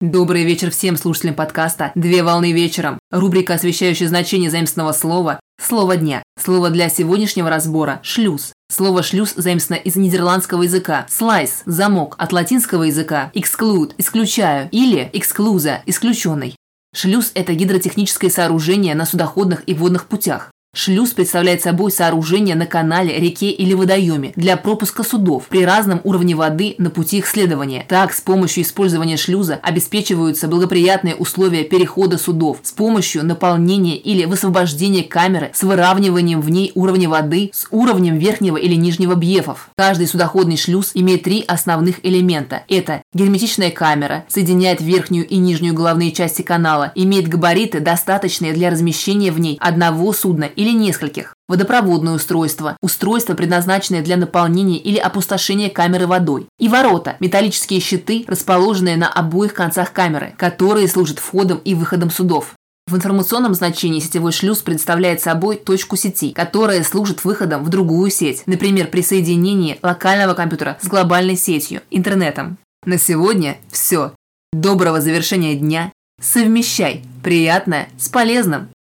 Добрый вечер всем слушателям подкаста «Две волны вечером». Рубрика, освещающая значение заимственного слова «Слово дня». Слово для сегодняшнего разбора – «шлюз». Слово «шлюз» заимствовано из нидерландского языка. «Слайс» – замок, от латинского языка «exclude» – «исключаю» или «эксклуза» – «исключенный». Шлюз – это гидротехническое сооружение на судоходных и водных путях. Шлюз представляет собой сооружение на канале, реке или водоеме для пропуска судов при разном уровне воды на пути их следования. Так, с помощью использования шлюза обеспечиваются благоприятные условия перехода судов с помощью наполнения или высвобождения камеры с выравниванием в ней уровня воды с уровнем верхнего или нижнего бьефов. Каждый судоходный шлюз имеет три основных элемента. Это герметичная камера, соединяет верхнюю и нижнюю головные части канала, имеет габариты, достаточные для размещения в ней одного судна или нескольких. Водопроводное устройство, устройство, предназначенное для наполнения или опустошения камеры водой. И ворота, металлические щиты, расположенные на обоих концах камеры, которые служат входом и выходом судов. В информационном значении сетевой шлюз представляет собой точку сети, которая служит выходом в другую сеть, например, при соединении локального компьютера с глобальной сетью, интернетом. На сегодня все. Доброго завершения дня. Совмещай приятное с полезным.